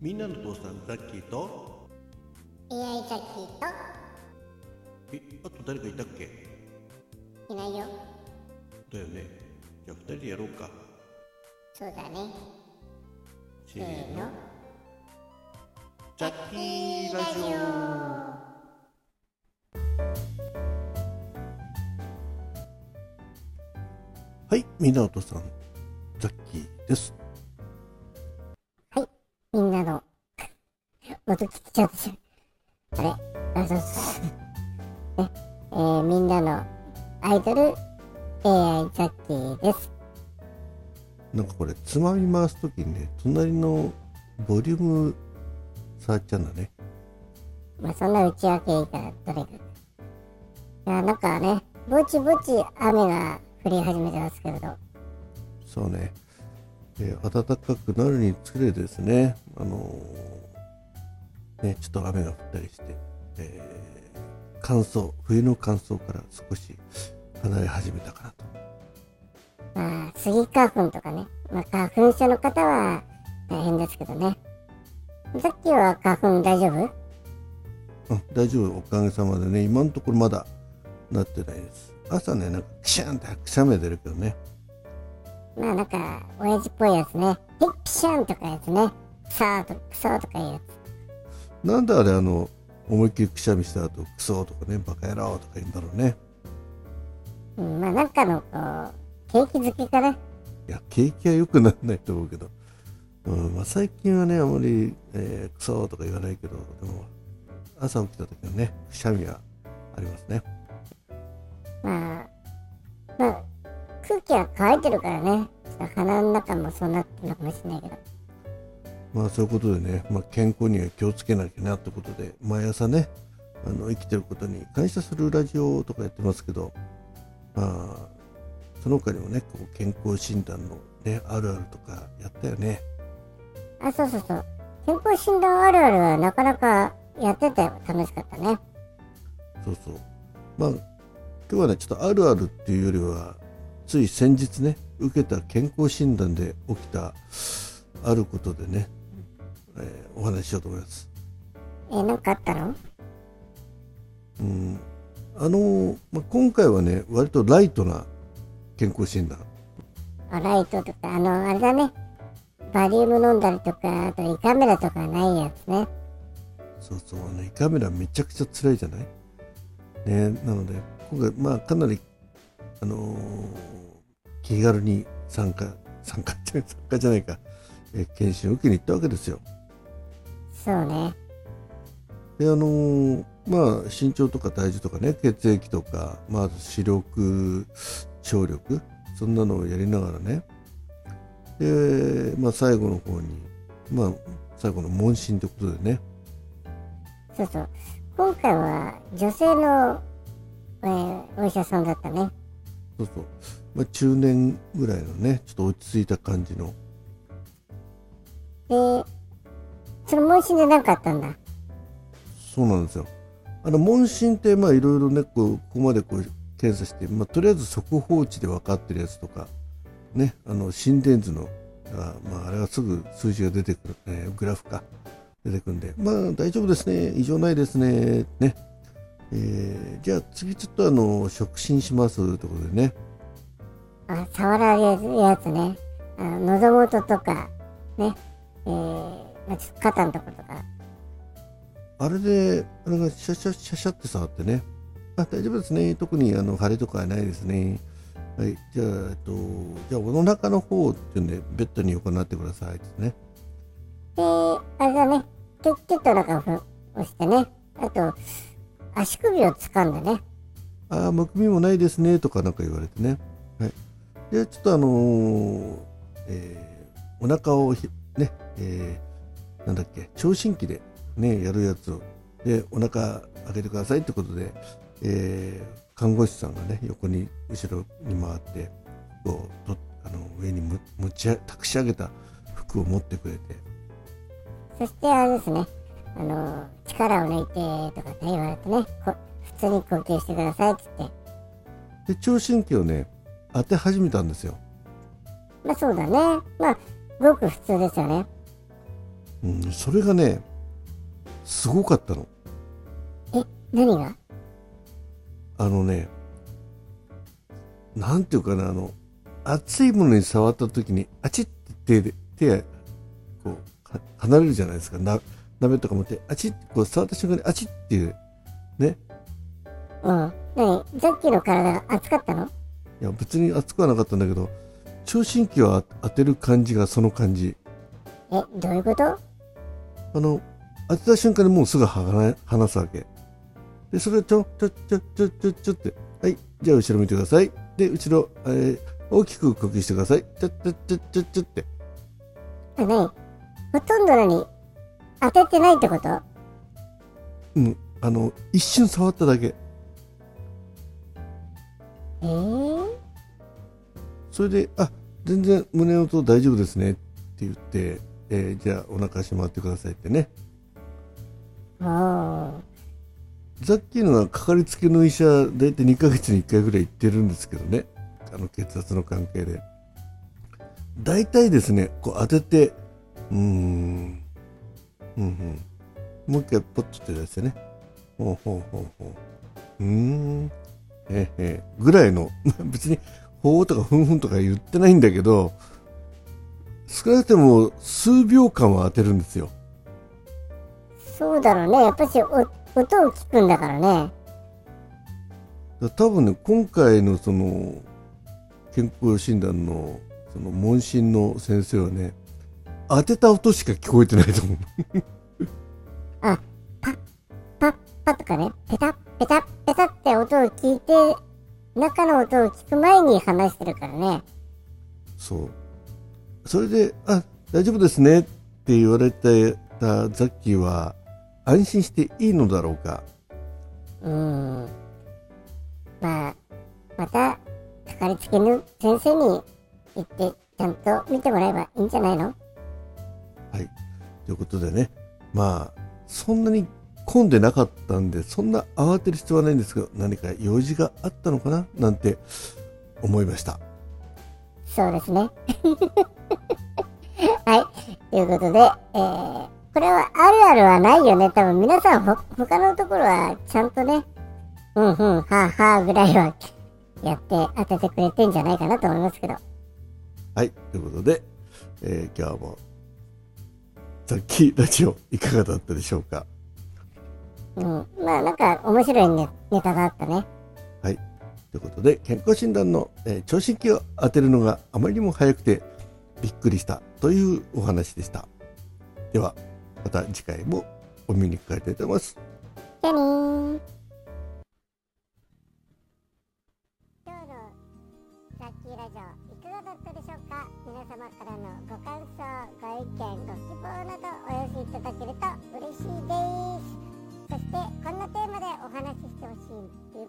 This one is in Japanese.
みんなの父さんザッキーと？AI ザッキーえあと誰かいたっけ？といないよ。だよね。じゃあ二人でやろうか。そうだね。せせーの。ザッキーラジオ。はいみんなの父さんザッキーです音聞きちゃうでしょあれあそうそう。ねえー、みんなのアイドル AI ザッキーです。なんかこれつまみ回すときにね隣のボリューム触っちゃうんだね。まあそんな内訳いいからどれか。いやなんかねぼちぼち雨が降り始めてますけれど。そうね、えー暖かくなるにつれですね、あのーね、ちょっと雨が降ったりして、えー乾燥、冬の乾燥から少し離れ始めたかなと。まあスギ花粉とかね、まあ、花粉症の方は大変ですけどね。さっきは花粉大丈夫？うん、大丈夫、おかげさまでね、今のところまだなってないです。朝ね、なんかクシャンってくしゃみが出るけどね、まあなんか親父っぽいやつね。ピッピシャンとかやつね。クサーとクソとかいうやつなんであれ、あの、思いっきりくしゃみした後、クソとかね、バカ野郎とか言うんだろうね。うん、まあなんかのこう景気づけかないや、景気は良くならないと思うけど、うんまあ、最近はね、あまり、えークソとか言わないけど、でも、朝起きた時はね、くしゃみはありますね。まあまあ空気は乾いてるからねちょっと鼻の中もそうなってるのかもしれないけどまあ、そういうことでね、まあ、健康には気をつけなきゃなってことで、毎朝ね、あの生きてることに感謝するラジオとかやってますけど、まあ、その他にもね、こう健康診断のね、あるあるとかやったよね。あそうそうそう健康診断あるあるはなかなかやってて楽しかったねそうそう。まあ、今日はね、ちょっとあるあるっていうよりは、つい先日ね、受けた健康診断で起きたあることでね、えーお話ししようと思います。えなんかあったの？うん、あの、まあ、今回はね、割とライトな健康診断。あライトとかあのあれだねバリウム飲んだりとかあと胃カメラとかないやつねそうそう、あの胃カメラめちゃくちゃ辛いじゃない？ね、なので、今回、まあ、かなり、あのー気軽に参加、参加って、参加じゃないか、え検診を受けに行ったわけですよ。そうね。で、あのーまあ、身長とか体重とかね、血液とか、まず視力、聴力、そんなのをやりながらね、で、まあ、最後の方に、まあ、最後の問診ということでね、そうそう。今回は女性の、えーお医者さんだったね。そうそう、まあ、中年ぐらいのね、ちょっと落ち着いた感じの、でその問診で何かあったんだ？そうなんですよ。あの問診って、まあ、いろいろね、こうここまでこう検査して、まあ、とりあえず速報値で分かってるやつとか、ね、あの心電図の、あまあ、あれはすぐ数字が出てくる、えーグラフか、出てくるんで、まあ、大丈夫ですね、異常ないですね、ね。えーじゃあ次ちょっとあの触診しますということでね、あ触られるやつね。あの喉元とかね。えーまあ、ちょっと肩のとことかあれで、あれがシャシャシャシャって触ってね、あ大丈夫ですね、特にあの腫れとかはないですね。はい、じゃあ、えっと、じゃあ、お腹の方っていうんで、ベッドに横になってくださいですね。であれだねキュッキュッと中を押してねあと足首を掴んでねああ、むくみもないですね、とかなんか言われてね。はい。で、ちょっとあのーえーお腹をひ、ね、えーなんだっけ、聴診器でね、やるやつを、で、お腹開けてくださいってことで、えー看護師さんがね、横に、後ろに回って、服をとあの上にむ持ち上託し上げた服を持ってくれて、そしてあれですね。あの力を抜いてとかって言われてねこ普通に呼吸してくださいっつって。で、聴診器をね、当て始めたんですよ。まあそうだね。まあごく普通ですよねうん、それがねすごかったの。え、何が？あのねなんていうかなあの熱いものに触った時にあちって手で手がこうか離れるじゃないですか。な鍋とか持ってあちってこう触った瞬間にあちっていうね。うん。何？ザッキーの体が熱かったの？いや別に熱くはなかったんだけど聴診器を当てる感じがその感じ。え、どういうこと？あの当てた瞬間にもうすぐ離離すわけ。でそれをちょちょちょちょちょちょってはいじゃあ後ろ見てください。で後ろ、えー大きく呼吸してください。ちょちょちょちょちょって。あ、何ほとんど何当ててないってこと？うんあの一瞬触っただけ。えー、それで「あ全然胸の音大丈夫ですね」って言って、えーじゃあお腹しまってくださいってね。もザッキーのはかかりつけの医者大体2ヶ月に1回ぐらい行ってるんですけどね。あの血圧の関係で。大体ですねこう当ててうーんうんうん。もう一回ポッと手出してね。ほうほうほうほう。うーんえーえー。ぐらいの 別にほうとかふんふんとか言ってないんだけど少なくても数秒間は当てるんですよう、そうだろうね。やっぱしお音を聞くんだからね。多分ね今回のその健康診断のその問診の先生はね当てた音しか聞こえてないと思う あ、パッ、パッ、パッとかね、ペタッ、ペタッ、ペタッって音を聞いて、中の音を聞く前に話してるからね。そうそれで「あ大丈夫ですね」って言われてたザッキーは安心していいのだろうか？うーん。まあ、また、かかりつけの先生に行って、ちゃんと見てもらえばいいんじゃないの？はい。ということでね。まあそんなに混んでなかったんでそんな慌てる必要はないんですけど何か用事があったのかな？なんて思いましたそうですね。はい。ということで、えー、これはあるあるはないよね。多分皆さんほ、他のところはちゃんとね、うんうん、はあはあぐらいは やって当ててくれてんじゃないかなと思いますけど。はい、ということで、えー今日も、ザッキーラジオいかがだったでしょうか？うん。まあなんか面白いネネタだったね。はい、ということで、健康診断の、えー聴診器を当てるのがあまりにも早くてびっくりしたというお話でした。では、また次回もお耳にかかりたいと思います。じゃあねー。今日のラッキーラジオいかがだったでしょうか？皆様からのご感想、ご意見、ご希望などお寄せいただけると嬉しいです。そしてこんなテーマでお話ししてほしい